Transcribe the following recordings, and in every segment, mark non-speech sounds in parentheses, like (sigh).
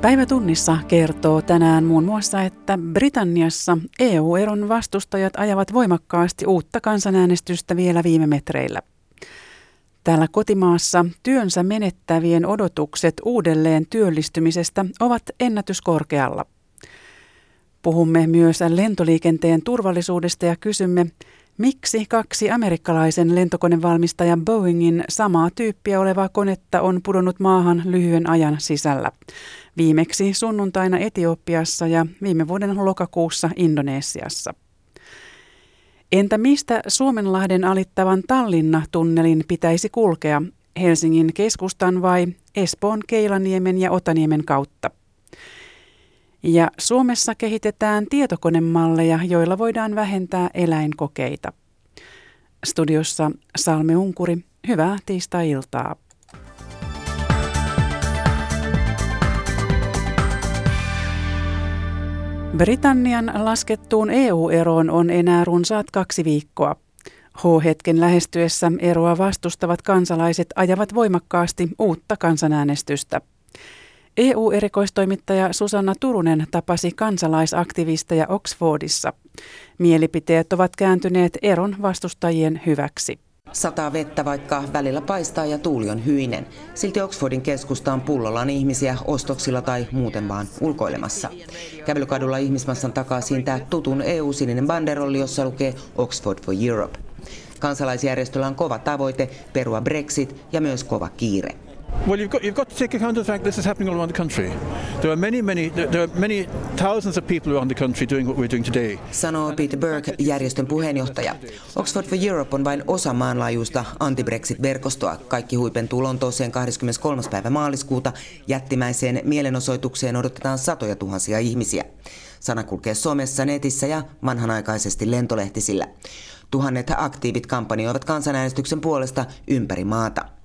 Päivätunnissa kertoo tänään muun muassa, että Britanniassa EU-eron vastustajat ajavat voimakkaasti uutta kansanäänestystä vielä viime metreillä. Täällä kotimaassa työnsä menettävien odotukset uudelleen työllistymisestä ovat ennätyskorkealla. Puhumme myös lentoliikenteen turvallisuudesta ja kysymme, miksi kaksi amerikkalaisen lentokonevalmistajan Boeingin samaa tyyppiä olevaa konetta on pudonnut maahan lyhyen ajan sisällä. Viimeksi sunnuntaina Etiopiassa ja viime vuoden lokakuussa Indonesiassa. Entä mistä Suomenlahden alittavan Tallinna-tunnelin pitäisi kulkea? Helsingin keskustan vai Espoon Keilaniemen ja Otaniemen kautta? Ja Suomessa kehitetään tietokonemalleja, joilla voidaan vähentää eläinkokeita. Studiossa Salme Unkuri, hyvää tiistai-iltaa. Britannian laskettuun EU-eroon on enää runsaat kaksi viikkoa. H-hetken lähestyessä eroa vastustavat kansalaiset ajavat voimakkaasti uutta kansanäänestystä. EU-erikoistoimittaja Susanna Turunen tapasi kansalaisaktivisteja Oxfordissa. Mielipiteet ovat kääntyneet eron vastustajien hyväksi. Sataa vettä, vaikka välillä paistaa ja tuuli on hyinen. Silti Oxfordin keskustaan pullollaan ihmisiä ostoksilla tai muuten vaan ulkoilemassa. Kävelykadulla ihmismassan takaa siintää tutun EU-sininen banderolli, jossa lukee Oxford for Europe. Kansalaisjärjestöllä on kova tavoite perua Brexit ja myös kova kiire. Well, you've got, you've got to take account of the fact this is happening all around the country. There are many, many, there are many thousands of people around the country doing what we're doing today. Sanoo Peter Burke, järjestön puheenjohtaja. Oxford for Europe on vain osa maanlaajuista anti-Brexit-verkostoa. Kaikki huipentuu Lontooseen 23. päivä maaliskuuta. Jättimäiseen mielenosoitukseen odotetaan satoja tuhansia ihmisiä. Sana kulkee somessa, netissä ja vanhanaikaisesti lentolehtisillä. Tuhannet aktiivit kampanjoivat kansanäänestyksen puolesta ympäri maata.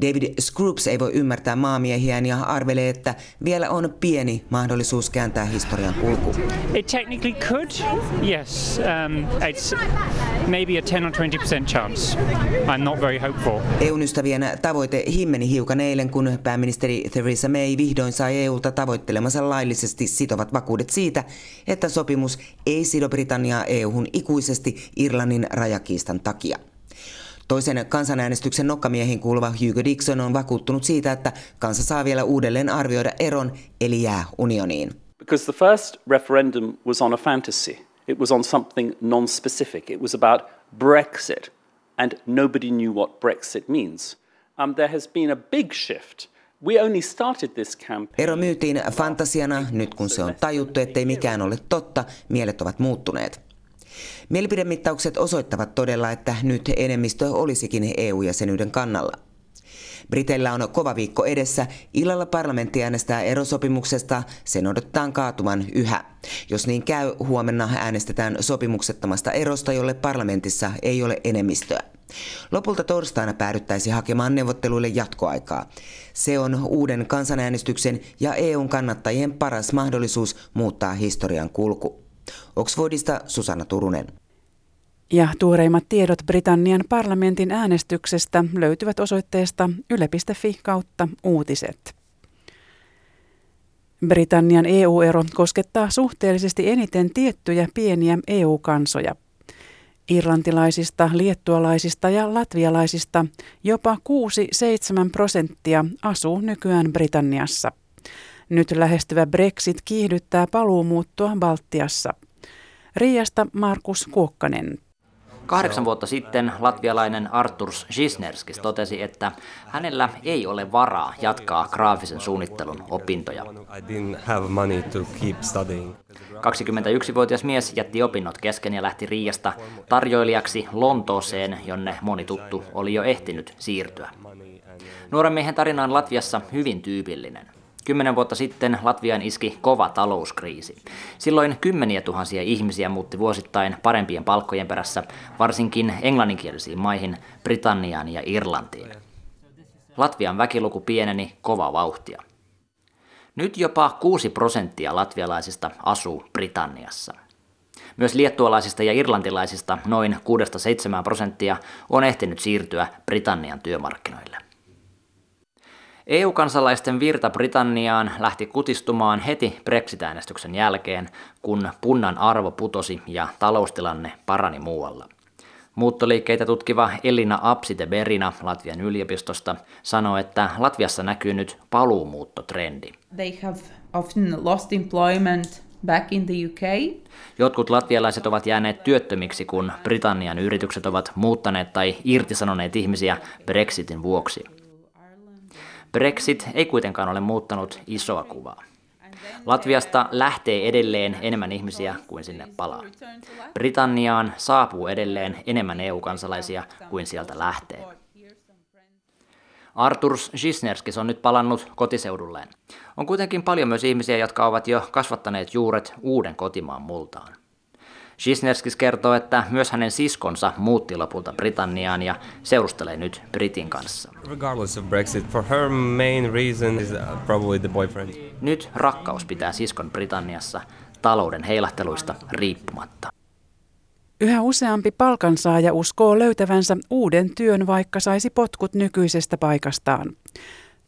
David Scroops ei voi ymmärtää maamiehiään ja arvelee, että vielä on pieni mahdollisuus kääntää historian kulku. It technically could, yes. Um, it's maybe a 10 or 20% chance. I'm not very hopeful. EUn ystävien tavoite himmeni hiukan eilen, kun pääministeri Theresa May vihdoin sai EUlta tavoittelemansa laillisesti sitovat vakuudet siitä, että sopimus ei sido Britanniaa EUhun ikuisesti Irlannin rajakiistan takia. Toisen kansanäänestyksen nokkamiehiin kuuluva Hugo Dixon on vakuuttunut siitä, että kansa saa vielä uudelleen arvioida eron eli jää unioniin. Because the first referendum was on a fantasy. It was on something non-specific. It was about Brexit and nobody knew what Brexit means. Um, there has been a big shift We only started this campaign. Ero myytiin fantasiana, nyt kun se on tajuttu, ettei mikään ole totta, mielet ovat muuttuneet. Mielipidemittaukset osoittavat todella, että nyt enemmistö olisikin EU-jäsenyyden kannalla. Briteillä on kova viikko edessä. Illalla parlamentti äänestää erosopimuksesta. Sen odotetaan kaatuman yhä. Jos niin käy, huomenna äänestetään sopimuksettomasta erosta, jolle parlamentissa ei ole enemmistöä. Lopulta torstaina päädyttäisi hakemaan neuvotteluille jatkoaikaa. Se on uuden kansanäänestyksen ja EUn kannattajien paras mahdollisuus muuttaa historian kulku. Oxfordista Susanna Turunen. Ja tuoreimmat tiedot Britannian parlamentin äänestyksestä löytyvät osoitteesta yle.fi kautta uutiset. Britannian EU-ero koskettaa suhteellisesti eniten tiettyjä pieniä EU-kansoja. Irlantilaisista, liettualaisista ja latvialaisista jopa 6-7 prosenttia asuu nykyään Britanniassa. Nyt lähestyvä Brexit kiihdyttää paluumuuttoa Baltiassa. Riasta Markus Kuokkanen. Kahdeksan vuotta sitten latvialainen Arturs Gisnerskis totesi, että hänellä ei ole varaa jatkaa graafisen suunnittelun opintoja. 21-vuotias mies jätti opinnot kesken ja lähti Riasta tarjoilijaksi Lontooseen, jonne moni tuttu oli jo ehtinyt siirtyä. Nuoren miehen tarina on Latviassa hyvin tyypillinen. Kymmenen vuotta sitten Latvian iski kova talouskriisi. Silloin kymmeniä tuhansia ihmisiä muutti vuosittain parempien palkkojen perässä, varsinkin englanninkielisiin maihin, Britanniaan ja Irlantiin. Latvian väkiluku pieneni kova vauhtia. Nyt jopa 6 prosenttia latvialaisista asuu Britanniassa. Myös liettualaisista ja irlantilaisista noin 6-7 prosenttia on ehtinyt siirtyä Britannian työmarkkinoille. EU-kansalaisten virta Britanniaan lähti kutistumaan heti Brexit-äänestyksen jälkeen, kun punnan arvo putosi ja taloustilanne parani muualla. Muuttoliikkeitä tutkiva Elina Apsite-Berina Latvian yliopistosta sanoi, että Latviassa näkyy nyt paluumuuttotrendi. They have often lost employment back in the UK. Jotkut latvialaiset ovat jääneet työttömiksi, kun Britannian yritykset ovat muuttaneet tai irtisanoneet ihmisiä Brexitin vuoksi. Brexit ei kuitenkaan ole muuttanut isoa kuvaa. Latviasta lähtee edelleen enemmän ihmisiä kuin sinne palaa. Britanniaan saapuu edelleen enemmän EU-kansalaisia kuin sieltä lähtee. Artur Gisnerskis on nyt palannut kotiseudulleen. On kuitenkin paljon myös ihmisiä, jotka ovat jo kasvattaneet juuret uuden kotimaan multaan. Gisnerskis kertoo, että myös hänen siskonsa muutti lopulta Britanniaan ja seurustelee nyt Britin kanssa. Regardless of Brexit, for her main reason is uh, probably the boyfriend. Nyt rakkaus pitää siskon Britanniassa talouden heilahteluista riippumatta. Yhä useampi palkansaaja uskoo löytävänsä uuden työn, vaikka saisi potkut nykyisestä paikastaan.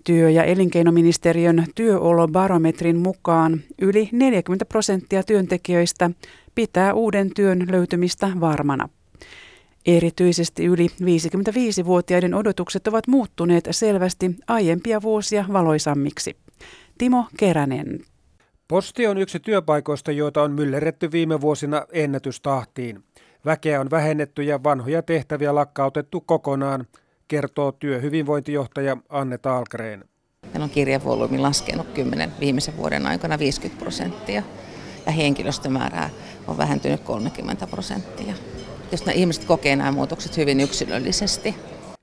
Työ- ja elinkeinoministeriön työolobarometrin mukaan yli 40 prosenttia työntekijöistä pitää uuden työn löytymistä varmana. Erityisesti yli 55-vuotiaiden odotukset ovat muuttuneet selvästi aiempia vuosia valoisammiksi. Timo Keränen. Posti on yksi työpaikoista, joita on myllerretty viime vuosina ennätystahtiin. Väkeä on vähennetty ja vanhoja tehtäviä lakkautettu kokonaan, kertoo työhyvinvointijohtaja Anne Talkreen. Meillä on kirjevolyymi laskenut 10 viimeisen vuoden aikana 50 prosenttia ja henkilöstömäärää on vähentynyt 30 prosenttia. Jos nämä ihmiset kokee nämä muutokset hyvin yksilöllisesti.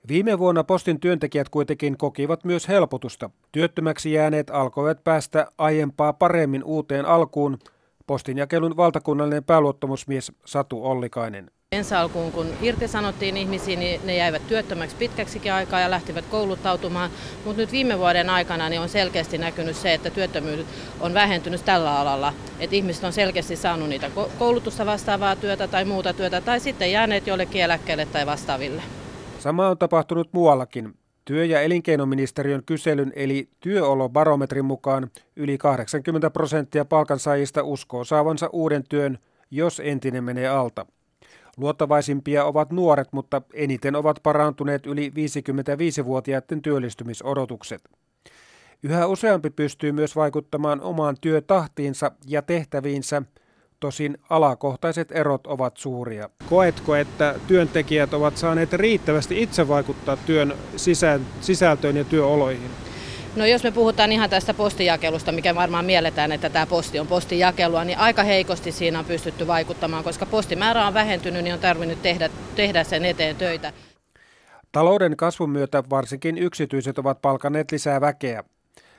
Viime vuonna postin työntekijät kuitenkin kokivat myös helpotusta. Työttömäksi jääneet alkoivat päästä aiempaa paremmin uuteen alkuun, postinjakelun valtakunnallinen pääluottamusmies Satu Ollikainen. Ensi alkuun, kun irtisanottiin ihmisiä, niin ne jäivät työttömäksi pitkäksikin aikaa ja lähtivät kouluttautumaan. Mutta nyt viime vuoden aikana niin on selkeästi näkynyt se, että työttömyys on vähentynyt tällä alalla. Että ihmiset on selkeästi saanut niitä koulutusta vastaavaa työtä tai muuta työtä tai sitten jääneet jollekin eläkkeelle tai vastaaville. Sama on tapahtunut muuallakin. Työ- ja elinkeinoministeriön kyselyn eli työolobarometrin mukaan yli 80 prosenttia palkansaajista uskoo saavansa uuden työn, jos entinen menee alta. Luottavaisimpia ovat nuoret, mutta eniten ovat parantuneet yli 55-vuotiaiden työllistymisodotukset. Yhä useampi pystyy myös vaikuttamaan omaan työtahtiinsa ja tehtäviinsä, tosin alakohtaiset erot ovat suuria. Koetko, että työntekijät ovat saaneet riittävästi itse vaikuttaa työn sisältöön ja työoloihin? No jos me puhutaan ihan tästä postijakelusta, mikä varmaan mielletään, että tämä posti on postijakelua, niin aika heikosti siinä on pystytty vaikuttamaan, koska postimäärä on vähentynyt, niin on tarvinnut tehdä, tehdä sen eteen töitä. Talouden kasvun myötä varsinkin yksityiset ovat palkanneet lisää väkeä.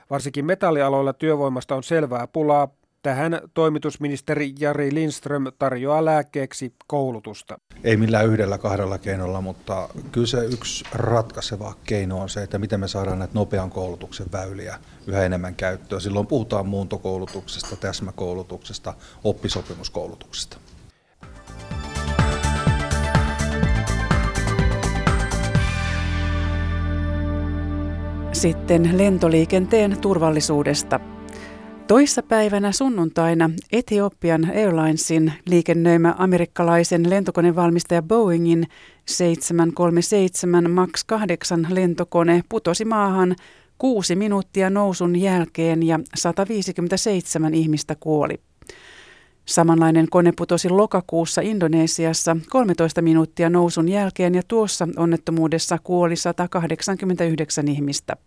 Varsinkin metallialoilla työvoimasta on selvää pulaa, Tähän toimitusministeri Jari Lindström tarjoaa lääkkeeksi koulutusta. Ei millään yhdellä kahdella keinolla, mutta kyllä se yksi ratkaiseva keino on se, että miten me saadaan näitä nopean koulutuksen väyliä yhä enemmän käyttöön. Silloin puhutaan muuntokoulutuksesta, täsmäkoulutuksesta, oppisopimuskoulutuksesta. Sitten lentoliikenteen turvallisuudesta. Toissapäivänä sunnuntaina Etiopian Airlinesin liikennöimä amerikkalaisen lentokonevalmistaja Boeingin 737 MAX 8 lentokone putosi maahan kuusi minuuttia nousun jälkeen ja 157 ihmistä kuoli. Samanlainen kone putosi lokakuussa Indonesiassa 13 minuuttia nousun jälkeen ja tuossa onnettomuudessa kuoli 189 ihmistä.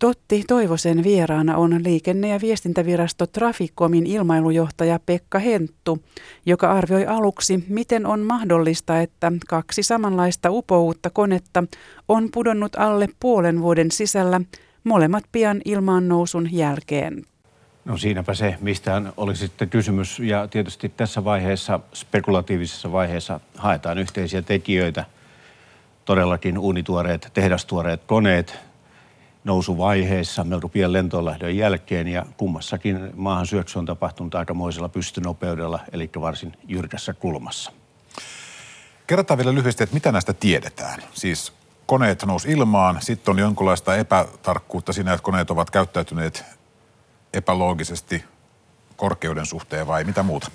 Totti Toivosen vieraana on liikenne- ja viestintävirasto Traficomin ilmailujohtaja Pekka Henttu, joka arvioi aluksi, miten on mahdollista, että kaksi samanlaista upouutta konetta on pudonnut alle puolen vuoden sisällä, molemmat pian ilmaan nousun jälkeen. No siinäpä se, mistä olisi sitten kysymys. Ja tietysti tässä vaiheessa, spekulatiivisessa vaiheessa, haetaan yhteisiä tekijöitä. Todellakin uunituoreet, tehdastuoreet koneet, nousuvaiheessa melko pian lentolähdön jälkeen ja kummassakin maahan syöksy on tapahtunut aikamoisella pystynopeudella, eli varsin jyrkässä kulmassa. Kerrotaan vielä lyhyesti, että mitä näistä tiedetään. Siis koneet nousi ilmaan, sitten on jonkinlaista epätarkkuutta siinä, että koneet ovat käyttäytyneet epäloogisesti korkeuden suhteen vai mitä muuta?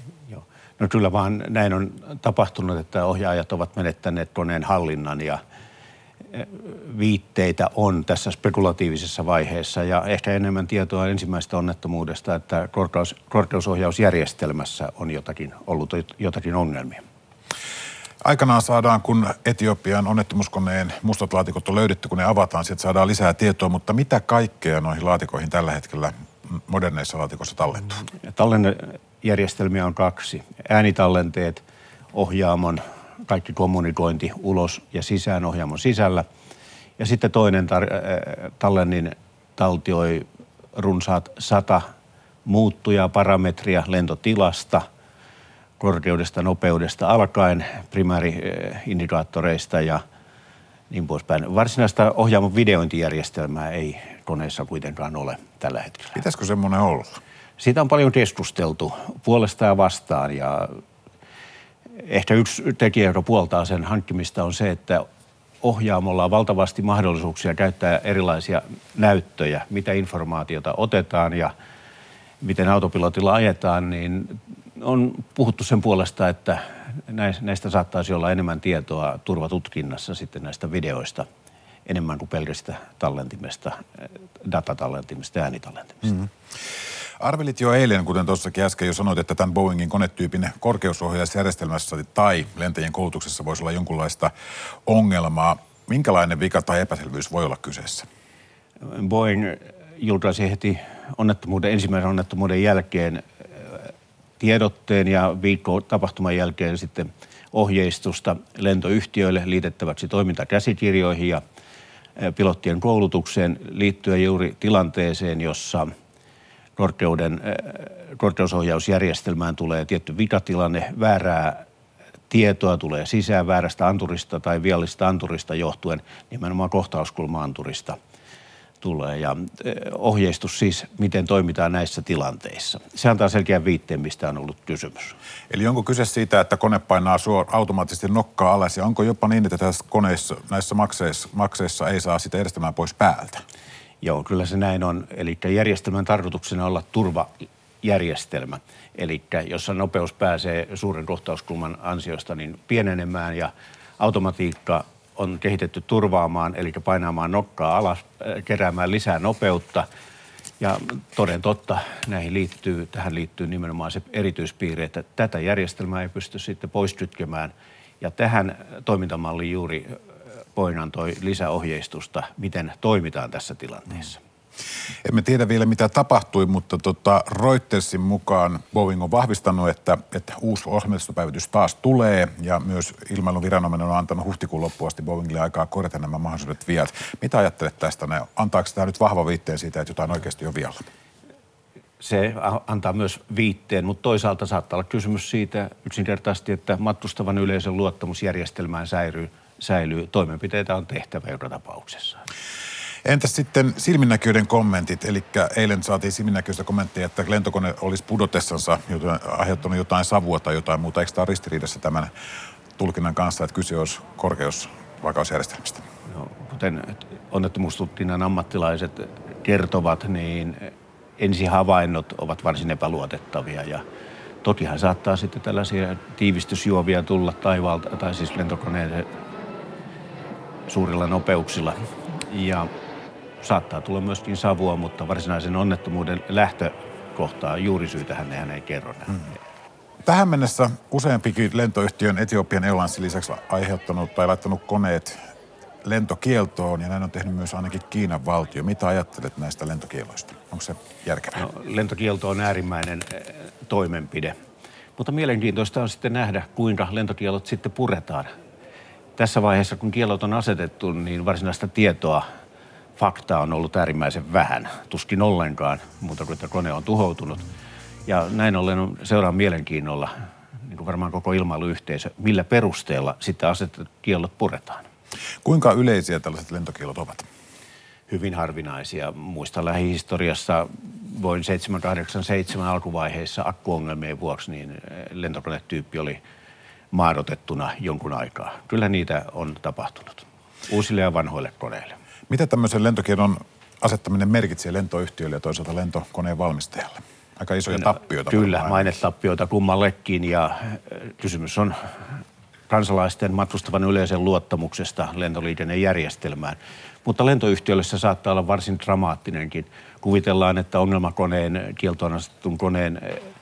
No kyllä vaan näin on tapahtunut, että ohjaajat ovat menettäneet koneen hallinnan ja viitteitä on tässä spekulatiivisessa vaiheessa ja ehkä enemmän tietoa ensimmäisestä onnettomuudesta, että korkeus, korkeusohjausjärjestelmässä on jotakin, ollut jotakin ongelmia. Aikanaan saadaan, kun Etiopian onnettomuuskoneen mustat laatikot on löydetty, kun ne avataan, sieltä saadaan lisää tietoa, mutta mitä kaikkea noihin laatikoihin tällä hetkellä moderneissa laatikoissa tallentuu? Tallennejärjestelmiä on kaksi. Äänitallenteet, ohjaamon, kaikki kommunikointi ulos ja sisään ohjaamon sisällä. Ja sitten toinen tar- äh, tallennin taltioi runsaat sata muuttujaa, parametria lentotilasta, korkeudesta, nopeudesta alkaen, primääriindikaattoreista ja niin poispäin. Varsinaista ohjaamon videointijärjestelmää ei koneessa kuitenkaan ole tällä hetkellä. Pitäisikö semmoinen olla? Siitä on paljon keskusteltu puolesta ja vastaan ja ehkä yksi tekijä, joka puoltaa sen hankkimista on se, että ohjaamolla on valtavasti mahdollisuuksia käyttää erilaisia näyttöjä, mitä informaatiota otetaan ja miten autopilotilla ajetaan, niin on puhuttu sen puolesta, että näistä saattaisi olla enemmän tietoa turvatutkinnassa sitten näistä videoista enemmän kuin pelkästä tallentimesta, datatallentimesta ja äänitallentimesta. Mm-hmm. Arvelit jo eilen, kuten tuossakin äsken jo sanoit, että tämän Boeingin konetyypin korkeusohjausjärjestelmässä tai lentäjien koulutuksessa voisi olla jonkunlaista ongelmaa. Minkälainen vika tai epäselvyys voi olla kyseessä? Boeing julkaisi heti onnettomuuden, ensimmäisen onnettomuuden jälkeen tiedotteen ja viikko tapahtuman jälkeen sitten ohjeistusta lentoyhtiöille liitettäväksi toimintakäsikirjoihin ja pilottien koulutukseen liittyen juuri tilanteeseen, jossa korkeuden, korkeusohjausjärjestelmään tulee tietty vikatilanne, väärää tietoa tulee sisään väärästä anturista tai viallista anturista johtuen, nimenomaan kohtauskulma-anturista – tulee ja ohjeistus siis, miten toimitaan näissä tilanteissa. Se antaa selkeän viitteen, mistä on ollut kysymys. Eli onko kyse siitä, että kone painaa suor, automaattisesti nokkaa alas ja onko jopa niin, että tässä koneissa, näissä makseissa, makseissa ei saa sitä järjestelmää pois päältä? Joo, kyllä se näin on. Eli järjestelmän tarkoituksena olla turvajärjestelmä. Eli jossa nopeus pääsee suuren kohtauskulman ansiosta niin pienenemään ja automatiikka on kehitetty turvaamaan, eli painamaan nokkaa alas, äh, keräämään lisää nopeutta. Ja toden totta, näihin liittyy, tähän liittyy nimenomaan se erityispiirre, että tätä järjestelmää ei pysty sitten poistytkemään. Ja tähän toimintamalliin juuri Boeing antoi lisäohjeistusta, miten toimitaan tässä tilanteessa. Emme tiedä vielä mitä tapahtui, mutta tota Reutersin mukaan Boeing on vahvistanut, että, että uusi ohjelmistopäivitys taas tulee ja myös ilmailuviranomainen on antanut huhtikuun loppuun asti Boeingille aikaa korjata nämä mahdollisuudet viat. Mitä ajattelet tästä? Antaako tämä nyt vahva viitteen siitä, että jotain oikeasti on vialla? se antaa myös viitteen, mutta toisaalta saattaa olla kysymys siitä yksinkertaisesti, että matkustavan yleisön luottamusjärjestelmään säilyy, säilyy. Toimenpiteitä on tehtävä joka tapauksessa. Entäs sitten silminnäköiden kommentit? Eli eilen saatiin silminnäköistä kommenttia, että lentokone olisi pudotessansa aiheuttanut jotain savua tai jotain muuta. Eikö tämä ole ristiriidassa tämän tulkinnan kanssa, että kyse olisi korkeusvakausjärjestelmästä? No, kuten onnettomuustutkinnan ammattilaiset kertovat, niin ensihavainnot ovat varsin epäluotettavia ja tokihan saattaa sitten tällaisia tiivistysjuovia tulla taivaalta, tai siis lentokoneen suurilla nopeuksilla. Ja saattaa tulla myöskin savua, mutta varsinaisen onnettomuuden lähtökohtaa juurisyytähän hän ei kerro. Hmm. Tähän mennessä useampikin lentoyhtiön Etiopian Airlinesin lisäksi aiheuttanut tai laittanut koneet lentokieltoon ja näin on tehnyt myös ainakin Kiinan valtio. Mitä ajattelet näistä lentokieloista? Onko se järkevää? No, lentokielto on äärimmäinen eh, toimenpide, mutta mielenkiintoista on sitten nähdä, kuinka lentokielot sitten puretaan. Tässä vaiheessa, kun kielot on asetettu, niin varsinaista tietoa faktaa on ollut äärimmäisen vähän, tuskin ollenkaan, muuta kuin että kone on tuhoutunut. Ja näin ollen seuraan mielenkiinnolla, niin kuin varmaan koko ilmailuyhteisö, millä perusteella sitten asetetut kiellot puretaan. Kuinka yleisiä tällaiset lentokiellot ovat? Hyvin harvinaisia. Muista lähihistoriassa voin 787 alkuvaiheessa akkuongelmien vuoksi, niin lentokonetyyppi oli maadotettuna jonkun aikaa. Kyllä niitä on tapahtunut. Uusille ja vanhoille koneille. Mitä tämmöisen lentokielon asettaminen merkitsee lentoyhtiölle ja toisaalta lentokoneen valmistajalle? Aika isoja tappioita. Kyllä, mainetappioita kummallekin ja äh, kysymys on kansalaisten matkustavan yleisen luottamuksesta lentoliikennejärjestelmään. Mutta lentoyhtiölle se saattaa olla varsin dramaattinenkin. Kuvitellaan, että ongelmakoneen, kieltoon asetetun koneen äh,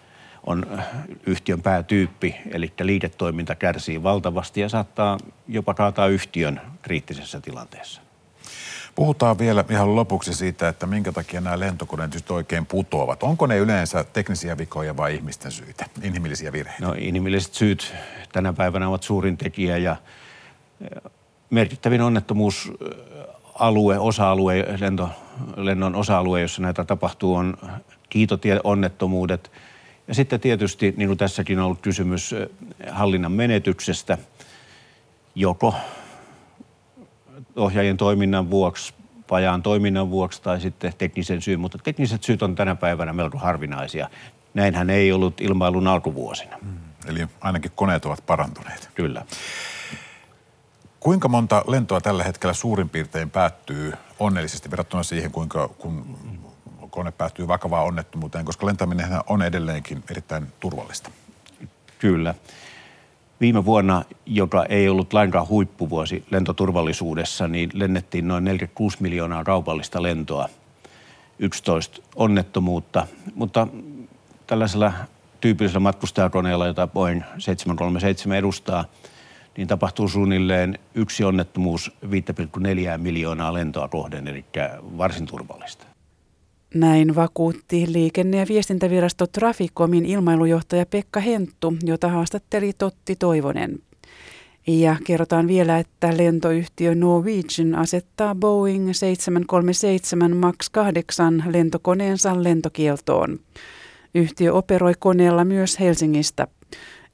on yhtiön päätyyppi, eli liiketoiminta kärsii valtavasti ja saattaa jopa kaataa yhtiön kriittisessä tilanteessa. Puhutaan vielä ihan lopuksi siitä, että minkä takia nämä lentokoneet oikein putoavat. Onko ne yleensä teknisiä vikoja vai ihmisten syitä, inhimillisiä virheitä? No inhimilliset syyt tänä päivänä ovat suurin tekijä ja merkittävin onnettomuusalue, osa-alue, lento, lennon osa-alue, jossa näitä tapahtuu, on kiitotie-onnettomuudet. Ja sitten tietysti, niin kuin tässäkin on ollut kysymys, hallinnan menetyksestä, joko ohjaajien toiminnan vuoksi, pajaan toiminnan vuoksi tai sitten teknisen syyn, mutta tekniset syyt on tänä päivänä melko harvinaisia. Näinhän ei ollut ilmailun alkuvuosina. Hmm. Eli ainakin koneet ovat parantuneet. Kyllä. Kuinka monta lentoa tällä hetkellä suurin piirtein päättyy onnellisesti verrattuna siihen, kuinka kun kone päättyy vakavaan onnettomuuteen, koska lentäminen on edelleenkin erittäin turvallista? Kyllä. Viime vuonna, joka ei ollut lainkaan huippuvuosi lentoturvallisuudessa, niin lennettiin noin 46 miljoonaa kaupallista lentoa, 11 onnettomuutta, mutta tällaisella tyypillisellä matkustajakoneella, jota Boeing 737 edustaa, niin tapahtuu suunnilleen yksi onnettomuus 5,4 miljoonaa lentoa kohden, eli varsin turvallista. Näin vakuutti liikenne- ja viestintävirasto Traficomin ilmailujohtaja Pekka Henttu, jota haastatteli Totti Toivonen. Ja kerrotaan vielä, että lentoyhtiö Norwegian asettaa Boeing 737 MAX 8 lentokoneensa lentokieltoon. Yhtiö operoi koneella myös Helsingistä.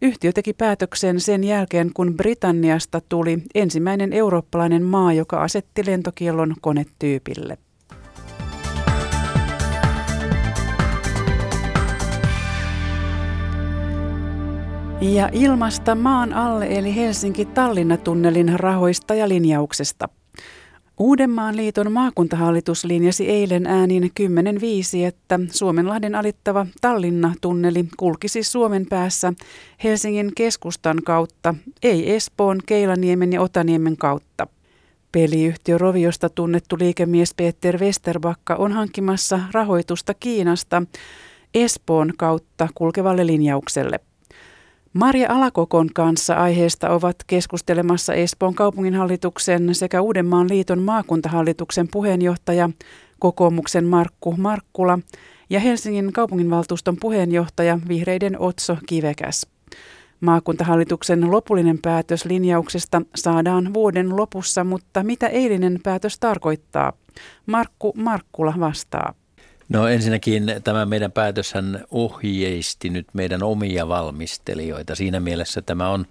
Yhtiö teki päätöksen sen jälkeen, kun Britanniasta tuli ensimmäinen eurooppalainen maa, joka asetti lentokiellon konetyypille. Ja ilmasta maan alle eli Helsinki-Tallinna-tunnelin rahoista ja linjauksesta. Uudenmaan liiton maakuntahallitus linjasi eilen äänin 10.5, että Suomenlahden alittava Tallinna-tunneli kulkisi Suomen päässä Helsingin keskustan kautta, ei Espoon, Keilaniemen ja Otaniemen kautta. Peliyhtiö Roviosta tunnettu liikemies Peter Westerbakka on hankkimassa rahoitusta Kiinasta Espoon kautta kulkevalle linjaukselle. Marja Alakokon kanssa aiheesta ovat keskustelemassa Espoon kaupunginhallituksen sekä Uudenmaan liiton maakuntahallituksen puheenjohtaja kokoomuksen Markku Markkula ja Helsingin kaupunginvaltuuston puheenjohtaja Vihreiden Otso Kivekäs. Maakuntahallituksen lopullinen päätös linjauksesta saadaan vuoden lopussa, mutta mitä eilinen päätös tarkoittaa? Markku Markkula vastaa. No ensinnäkin tämä meidän päätöshän ohjeisti nyt meidän omia valmistelijoita. Siinä mielessä tämä on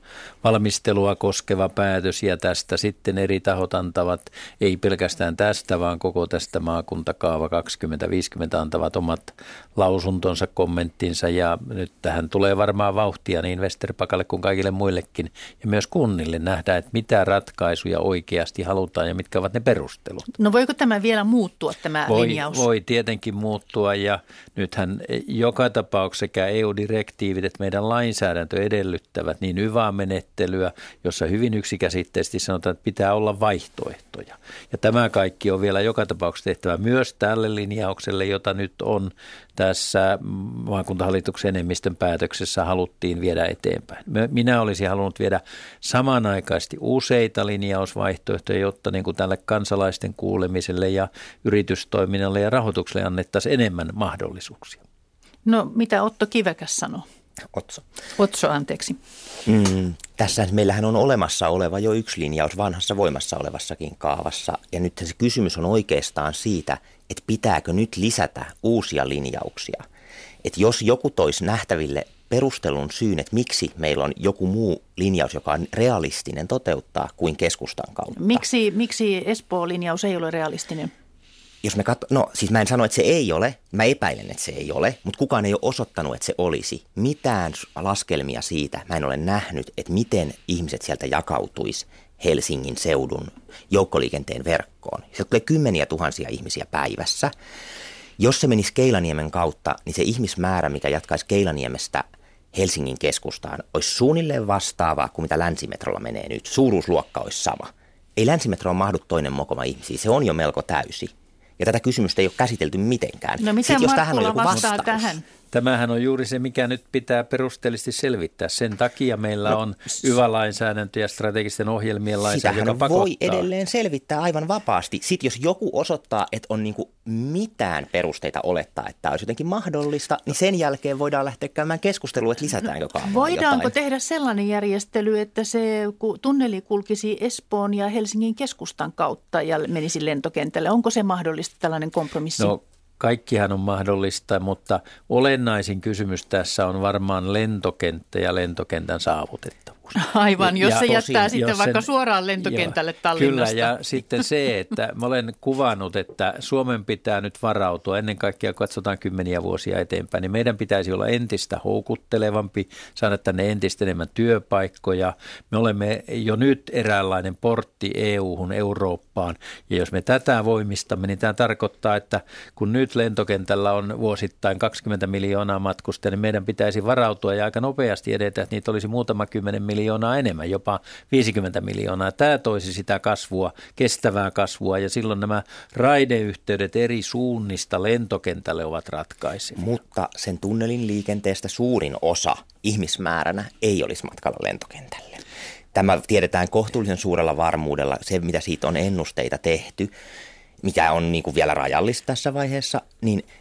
valmistelua koskeva päätös ja tästä sitten eri tahot antavat, ei pelkästään tästä, vaan koko tästä maakuntakaava 2050 antavat omat lausuntonsa, kommenttinsa ja nyt tähän tulee varmaan vauhtia niin Westerpakalle kuin kaikille muillekin ja myös kunnille nähdä, että mitä ratkaisuja oikeasti halutaan ja mitkä ovat ne perustelut. No voiko tämä vielä muuttua tämä voi, linjaus? Voi tietenkin muuttua muuttua ja nythän joka tapauksessa sekä EU-direktiivit että meidän lainsäädäntö edellyttävät niin hyvää menettelyä, jossa hyvin yksikäsitteisesti sanotaan, että pitää olla vaihtoehtoja. Ja tämä kaikki on vielä joka tapauksessa tehtävä myös tälle linjaukselle, jota nyt on tässä maakuntahallituksen enemmistön päätöksessä haluttiin viedä eteenpäin. Minä olisin halunnut viedä samanaikaisesti useita linjausvaihtoehtoja, jotta niin kuin tälle kansalaisten kuulemiselle ja yritystoiminnalle ja rahoitukselle annettaisiin enemmän mahdollisuuksia. No mitä Otto Kivekäs sanoo? Otso. Otso, anteeksi. Mm, tässä meillähän on olemassa oleva jo yksi linjaus vanhassa voimassa olevassakin kaavassa. Ja nyt se kysymys on oikeastaan siitä, että pitääkö nyt lisätä uusia linjauksia. Että jos joku toisi nähtäville perustelun syyn, että miksi meillä on joku muu linjaus, joka on realistinen toteuttaa kuin keskustan kautta. Miksi, miksi Espoo-linjaus ei ole realistinen? Jos me katso, no siis mä en sano, että se ei ole, mä epäilen, että se ei ole, mutta kukaan ei ole osoittanut, että se olisi. Mitään laskelmia siitä mä en ole nähnyt, että miten ihmiset sieltä jakautuisi Helsingin seudun joukkoliikenteen verkkoon. Se tulee kymmeniä tuhansia ihmisiä päivässä. Jos se menisi Keilaniemen kautta, niin se ihmismäärä, mikä jatkaisi Keilaniemestä Helsingin keskustaan, olisi suunnilleen vastaava kuin mitä länsimetrolla menee nyt. Suuruusluokka olisi sama. Ei länsimetroon mahdu toinen mokoma ihmisiä, se on jo melko täysi. Ja tätä kysymystä ei ole käsitelty mitenkään. No mitä jos tähän on joku vastaus, tähän? Tämähän on juuri se, mikä nyt pitää perusteellisesti selvittää. Sen takia meillä no, on YVA-lainsäädäntö ja strategisten ohjelmien lainsäädäntö, joka pakottaa. voi edelleen selvittää aivan vapaasti. Sitten jos joku osoittaa, että on niinku mitään perusteita olettaa, että tämä olisi jotenkin mahdollista, niin sen jälkeen voidaan lähteä käymään keskustelua, että lisätäänkö no, kaavaan Voidaanko jotain. tehdä sellainen järjestely, että se tunneli kulkisi Espoon ja Helsingin keskustan kautta ja menisi lentokentälle? Onko se mahdollista tällainen kompromissi? No kaikkihan on mahdollista, mutta olennaisin kysymys tässä on varmaan lentokenttä ja lentokentän saavutettavuus. (laughs) Aivan, jos ja se tosin, jättää sitten sen, vaikka suoraan lentokentälle joo, Tallinnasta. Kyllä, ja sitten se, että mä olen kuvannut, että Suomen pitää nyt varautua, ennen kaikkea katsotaan kymmeniä vuosia eteenpäin, niin meidän pitäisi olla entistä houkuttelevampi, saada tänne entistä enemmän työpaikkoja. Me olemme jo nyt eräänlainen portti EU-hun, Eurooppaan, ja jos me tätä voimistamme, niin tämä tarkoittaa, että kun nyt lentokentällä on vuosittain 20 miljoonaa matkustajaa, niin meidän pitäisi varautua ja aika nopeasti edetä, että niitä olisi muutama kymmenen miljoonaa miljoonaa enemmän, jopa 50 miljoonaa. Tämä toisi sitä kasvua, kestävää kasvua ja silloin nämä raideyhteydet eri suunnista lentokentälle ovat ratkaisevia. Mutta sen tunnelin liikenteestä suurin osa ihmismääränä ei olisi matkalla lentokentälle. Tämä tiedetään kohtuullisen suurella varmuudella, se mitä siitä on ennusteita tehty, mikä on niin kuin vielä rajallista tässä vaiheessa, niin –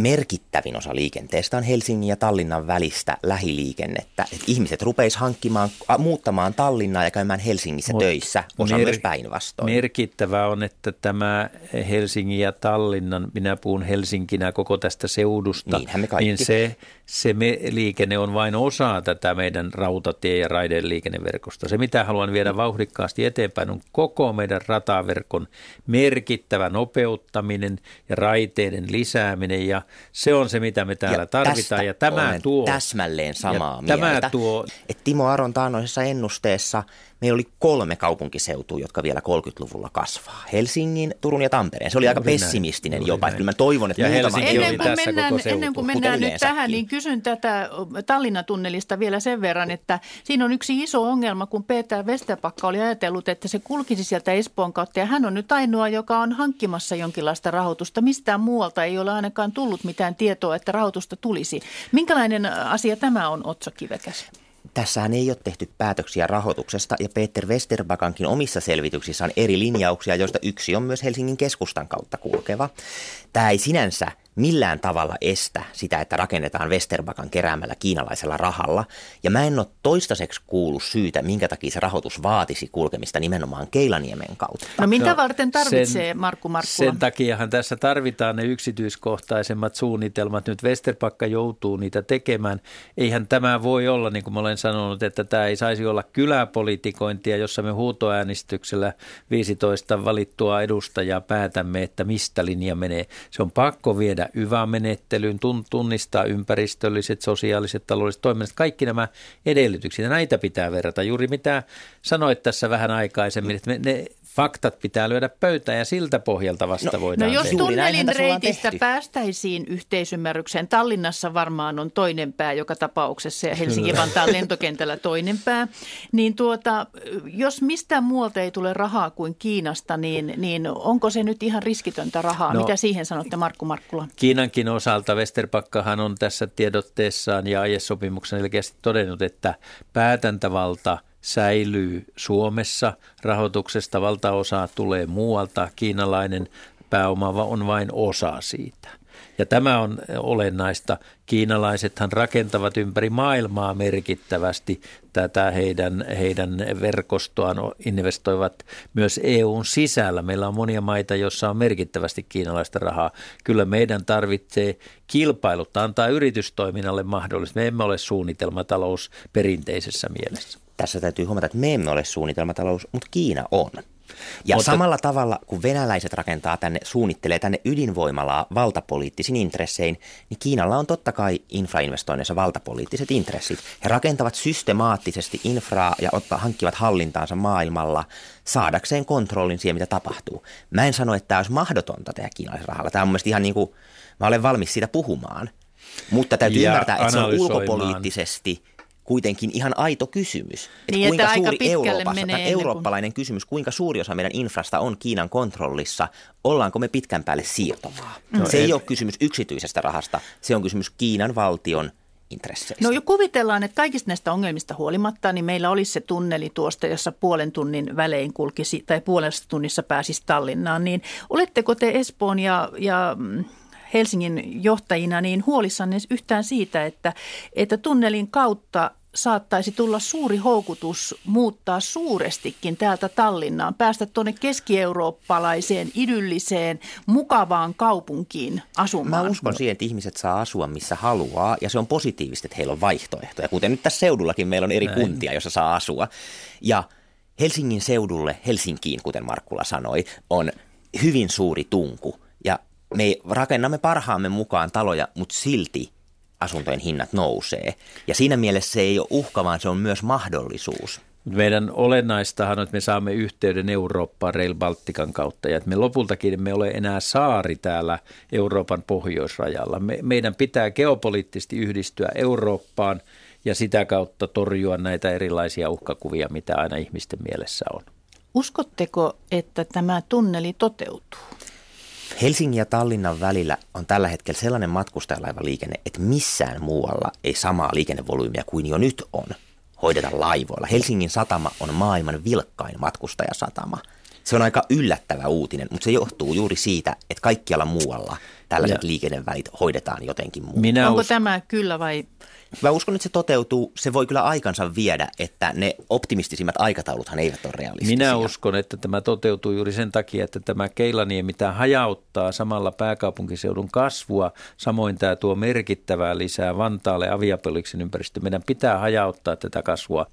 merkittävin osa liikenteestä on Helsingin ja Tallinnan välistä lähiliikennettä. Et ihmiset rupeis hankkimaan, muuttamaan Tallinnaa ja käymään Helsingissä Mut töissä, osa mer- myös päinvastoin. Merkittävää on, että tämä Helsingin ja Tallinnan, minä puhun Helsinkinä koko tästä seudusta, niin se, se me, liikenne on vain osa tätä meidän rautatie- ja raideliikenneverkosta. Se, mitä haluan viedä vauhdikkaasti eteenpäin, on koko meidän rataverkon merkittävä nopeuttaminen ja raiteiden lisääminen ja se on se, mitä me täällä ja tarvitaan. Ja tämä tuo, täsmälleen samaa mieltä. Tämä tuo, että Timo Aron taannoisessa ennusteessa meillä oli kolme kaupunkiseutua, jotka vielä 30-luvulla kasvaa. Helsingin, Turun ja Tampereen. Se oli aika pessimistinen jopa. Että mä toivon, että ja muutama ennen kuin mennään, ennen kuin mennään nyt tähän, niin kysyn tätä Tallinnan tunnelista vielä sen verran, että siinä on yksi iso ongelma, kun Peter Westerpakka oli ajatellut, että se kulkisi sieltä Espoon kautta. Ja hän on nyt ainoa, joka on hankkimassa jonkinlaista rahoitusta. Mistään muualta ei ole ainakaan tullut mitään tietoa, että rahoitusta tulisi. Minkälainen asia tämä on, Otso Kivekäs? Tässähän ei ole tehty päätöksiä rahoituksesta ja Peter Westerbakankin omissa selvityksissä on eri linjauksia, joista yksi on myös Helsingin keskustan kautta kulkeva. Tämä ei sinänsä millään tavalla estä sitä, että rakennetaan Westerbakan keräämällä kiinalaisella rahalla. Ja mä en ole toistaiseksi kuullut syytä, minkä takia se rahoitus vaatisi kulkemista nimenomaan Keilaniemen kautta. No mitä no, varten tarvitsee sen, Markku Markkula? Sen takiahan tässä tarvitaan ne yksityiskohtaisemmat suunnitelmat. Nyt Westerbakka joutuu niitä tekemään. Eihän tämä voi olla, niin kuin mä olen sanonut, että tämä ei saisi olla kyläpolitikointia, jossa me huutoäänestyksellä 15 valittua edustajaa päätämme, että mistä linja menee. Se on pakko viedä YVA-menettelyyn, tunnistaa ympäristölliset, sosiaaliset, taloudelliset toiminnat, kaikki nämä edellytykset. Näitä pitää verrata. Juuri mitä sanoit tässä vähän aikaisemmin, että ne faktat pitää lyödä pöytään ja siltä pohjalta vasta no, voidaan No jos tehdä. tunnelin reitistä päästäisiin yhteisymmärrykseen, Tallinnassa varmaan on toinen pää joka tapauksessa ja Helsinki-Vantaan lentokentällä toinen pää, niin tuota, jos mistään muualta ei tule rahaa kuin Kiinasta, niin, niin onko se nyt ihan riskitöntä rahaa? No, Mitä siihen sanotte Markku Markkula? Kiinankin osalta Westerpakkahan on tässä tiedotteessaan ja aiesopimuksen selkeästi todennut, että päätäntävalta – säilyy Suomessa. Rahoituksesta valtaosa tulee muualta. Kiinalainen pääoma on vain osa siitä. Ja tämä on olennaista. Kiinalaisethan rakentavat ympäri maailmaa merkittävästi tätä heidän, heidän verkostoaan, investoivat myös EUn sisällä. Meillä on monia maita, joissa on merkittävästi kiinalaista rahaa. Kyllä meidän tarvitsee kilpailuttaa, antaa yritystoiminnalle mahdollisuus. Me emme ole suunnitelmatalous perinteisessä mielessä tässä täytyy huomata, että me emme ole suunnitelmatalous, mutta Kiina on. Ja Mutta... samalla tavalla, kun venäläiset rakentaa tänne, suunnittelee tänne ydinvoimalaa valtapoliittisin intressein, niin Kiinalla on totta kai infrainvestoinneissa valtapoliittiset intressit. He rakentavat systemaattisesti infraa ja ottaa, hankkivat hallintaansa maailmalla saadakseen kontrollin siihen, mitä tapahtuu. Mä en sano, että tämä olisi mahdotonta tehdä kiinalaisella rahalla. Tämä on mun ihan niin kuin, mä olen valmis siitä puhumaan. Mutta täytyy ja ymmärtää, että se on ulkopoliittisesti kuitenkin ihan aito kysymys. Että niin, kuinka että suuri Euroopassa, menee eurooppalainen kuin... kysymys, kuinka suuri osa meidän infrasta on Kiinan kontrollissa, ollaanko me pitkän päälle siirtomaa. No, se ei, ei ole kysymys yksityisestä rahasta, se on kysymys Kiinan valtion intresseistä. No jo kuvitellaan, että kaikista näistä ongelmista huolimatta, niin meillä olisi se tunneli tuosta, jossa puolen tunnin välein kulkisi tai puolesta tunnissa pääsisi Tallinnaan. Niin oletteko te Espoon ja, ja mm, Helsingin johtajina niin huolissanne yhtään siitä, että, että tunnelin kautta saattaisi tulla suuri houkutus muuttaa suurestikin täältä Tallinnaan, päästä tuonne keski-eurooppalaiseen, idylliseen, mukavaan kaupunkiin asumaan. Mä uskon siihen, että ihmiset saa asua missä haluaa ja se on positiivista, että heillä on vaihtoehtoja. Kuten nyt tässä seudullakin meillä on eri Näin. kuntia, joissa saa asua. Ja Helsingin seudulle, Helsinkiin, kuten Markkula sanoi, on hyvin suuri tunku. Ja me rakennamme parhaamme mukaan taloja, mutta silti asuntojen hinnat nousee. Ja siinä mielessä se ei ole uhka, vaan se on myös mahdollisuus. Meidän olennaistahan on, että me saamme yhteyden Eurooppaan Rail Baltican kautta ja että me lopultakin emme ole enää saari täällä Euroopan pohjoisrajalla. Me, meidän pitää geopoliittisesti yhdistyä Eurooppaan ja sitä kautta torjua näitä erilaisia uhkakuvia, mitä aina ihmisten mielessä on. Uskotteko, että tämä tunneli toteutuu? Helsingin ja Tallinnan välillä on tällä hetkellä sellainen matkustajalaivaliikenne, että missään muualla ei samaa liikennevolyymiä kuin jo nyt on hoideta laivoilla. Helsingin satama on maailman vilkkain matkustajasatama. Se on aika yllättävä uutinen, mutta se johtuu juuri siitä, että kaikkialla muualla tällaiset ja. liikennevälit hoidetaan jotenkin muuta. Minä Onko us- tämä kyllä vai Mä uskon, että se toteutuu. Se voi kyllä aikansa viedä, että ne optimistisimmat aikatauluthan eivät ole realistisia. Minä uskon, että tämä toteutuu juuri sen takia, että tämä Keilaniemi mitä hajauttaa samalla pääkaupunkiseudun kasvua. Samoin tämä tuo merkittävää lisää Vantaalle aviapoliksen ympäristö. Meidän pitää hajauttaa tätä kasvua.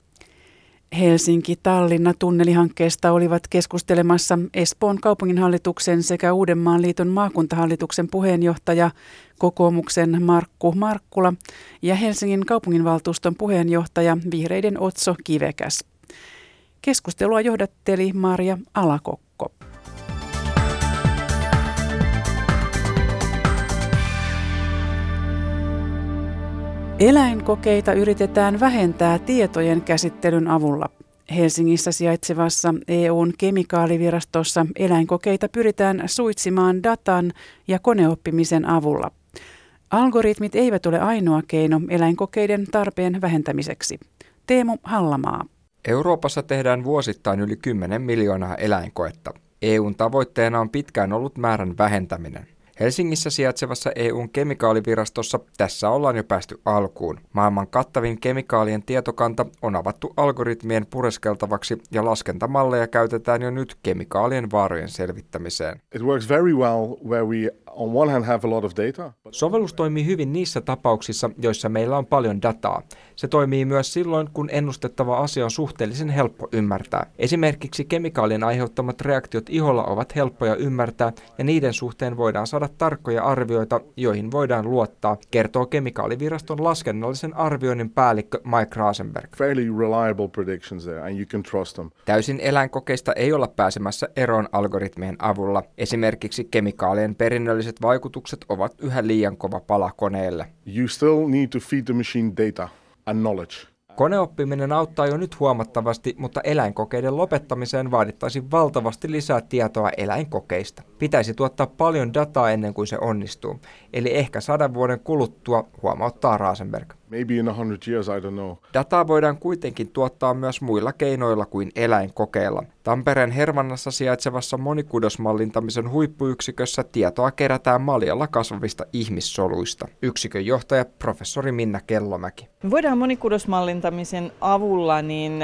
Helsinki-Tallinna tunnelihankkeesta olivat keskustelemassa Espoon kaupunginhallituksen sekä Uudenmaan liiton maakuntahallituksen puheenjohtaja kokoomuksen Markku Markkula ja Helsingin kaupunginvaltuuston puheenjohtaja Vihreiden Otso Kivekäs. Keskustelua johdatteli Maria Alakokko. Eläinkokeita yritetään vähentää tietojen käsittelyn avulla. Helsingissä sijaitsevassa EUn kemikaalivirastossa eläinkokeita pyritään suitsimaan datan ja koneoppimisen avulla. Algoritmit eivät ole ainoa keino eläinkokeiden tarpeen vähentämiseksi. Teemu Hallamaa. Euroopassa tehdään vuosittain yli 10 miljoonaa eläinkoetta. EUn tavoitteena on pitkään ollut määrän vähentäminen. Helsingissä sijaitsevassa EUn kemikaalivirastossa tässä ollaan jo päästy alkuun. Maailman kattavin kemikaalien tietokanta on avattu algoritmien pureskeltavaksi ja laskentamalleja käytetään jo nyt kemikaalien vaarojen selvittämiseen. It works very well where we on one hand have a lot of data. Sovellus toimii hyvin niissä tapauksissa, joissa meillä on paljon dataa. Se toimii myös silloin, kun ennustettava asia on suhteellisen helppo ymmärtää. Esimerkiksi kemikaalien aiheuttamat reaktiot iholla ovat helppoja ymmärtää ja niiden suhteen voidaan saada tarkkoja arvioita, joihin voidaan luottaa, kertoo kemikaaliviraston laskennallisen arvioinnin päällikkö Mike Rasenberg. Fairly reliable predictions there and you can trust them. Täysin eläinkokeista ei olla pääsemässä eroon algoritmien avulla. Esimerkiksi kemikaalien perinnölliset vaikutukset ovat yhä liian kova pala koneelle. You still need to feed the machine data and knowledge. Koneoppiminen auttaa jo nyt huomattavasti, mutta eläinkokeiden lopettamiseen vaadittaisiin valtavasti lisää tietoa eläinkokeista. Pitäisi tuottaa paljon dataa ennen kuin se onnistuu, eli ehkä sadan vuoden kuluttua, huomauttaa Rasenberg. Maybe in a hundred years, I don't know. Dataa voidaan kuitenkin tuottaa myös muilla keinoilla kuin eläinkokeilla. Tampereen Hermannassa sijaitsevassa monikudosmallintamisen huippuyksikössä tietoa kerätään maljalla kasvavista ihmissoluista. Yksikön johtaja professori Minna Kellomäki. Me voidaan monikudosmallintamisen avulla niin,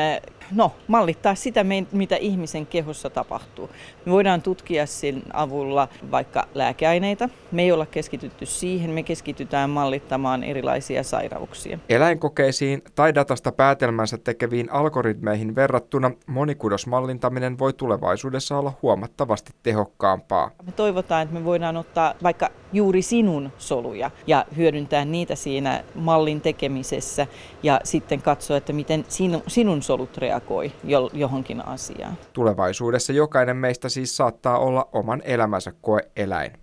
no, mallittaa sitä, mitä ihmisen kehossa tapahtuu. Me voidaan tutkia sen avulla vaikka lääkeaineita. Me ei olla keskitytty siihen, me keskitytään mallittamaan erilaisia sairauksia vaikutuksia. Eläinkokeisiin tai datasta päätelmänsä tekeviin algoritmeihin verrattuna monikudosmallintaminen voi tulevaisuudessa olla huomattavasti tehokkaampaa. Me toivotaan, että me voidaan ottaa vaikka juuri sinun soluja ja hyödyntää niitä siinä mallin tekemisessä ja sitten katsoa, että miten sinu, sinun solut reagoi johonkin asiaan. Tulevaisuudessa jokainen meistä siis saattaa olla oman elämänsä koeeläin.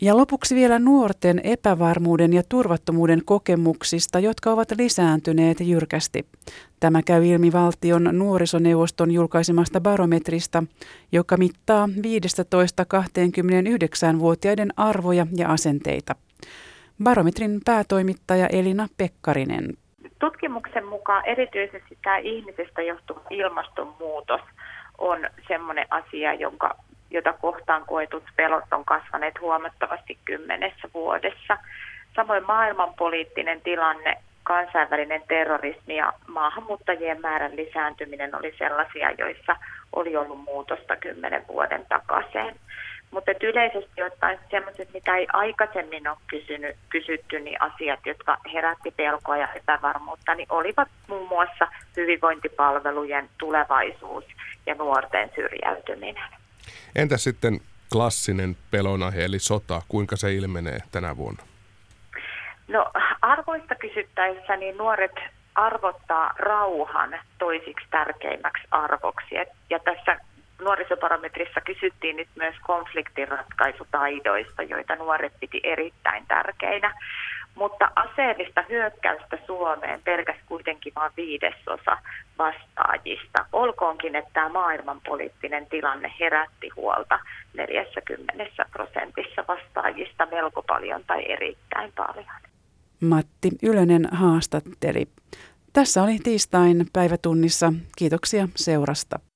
Ja lopuksi vielä nuorten epävarmuuden ja turvattomuuden kokemuksista, jotka ovat lisääntyneet jyrkästi. Tämä käy ilmi valtion nuorisoneuvoston julkaisemasta barometrista, joka mittaa 15-29-vuotiaiden arvoja ja asenteita. Barometrin päätoimittaja Elina Pekkarinen. Tutkimuksen mukaan erityisesti tämä ihmisestä johtuva ilmastonmuutos on sellainen asia, jonka jota kohtaan koetut pelot on kasvaneet huomattavasti kymmenessä vuodessa. Samoin maailmanpoliittinen tilanne, kansainvälinen terrorismi ja maahanmuuttajien määrän lisääntyminen oli sellaisia, joissa oli ollut muutosta kymmenen vuoden takaisin. Mutta yleisesti ottaen sellaiset, mitä ei aikaisemmin ole kysynyt, kysytty, niin asiat, jotka herätti pelkoa ja epävarmuutta, niin olivat muun muassa hyvinvointipalvelujen tulevaisuus ja nuorten syrjäytyminen. Entä sitten klassinen pelonaihe eli sota, kuinka se ilmenee tänä vuonna? No arvoista kysyttäessä niin nuoret arvottaa rauhan toisiksi tärkeimmäksi arvoksi. Ja tässä nuorisobarometrissa kysyttiin nyt myös konfliktinratkaisutaidoista, joita nuoret piti erittäin tärkeinä mutta aseellista hyökkäystä Suomeen pelkäs kuitenkin vain viidesosa vastaajista. Olkoonkin, että tämä maailmanpoliittinen tilanne herätti huolta 40 prosentissa vastaajista melko paljon tai erittäin paljon. Matti Ylönen haastatteli. Tässä oli tiistain päivätunnissa. Kiitoksia seurasta.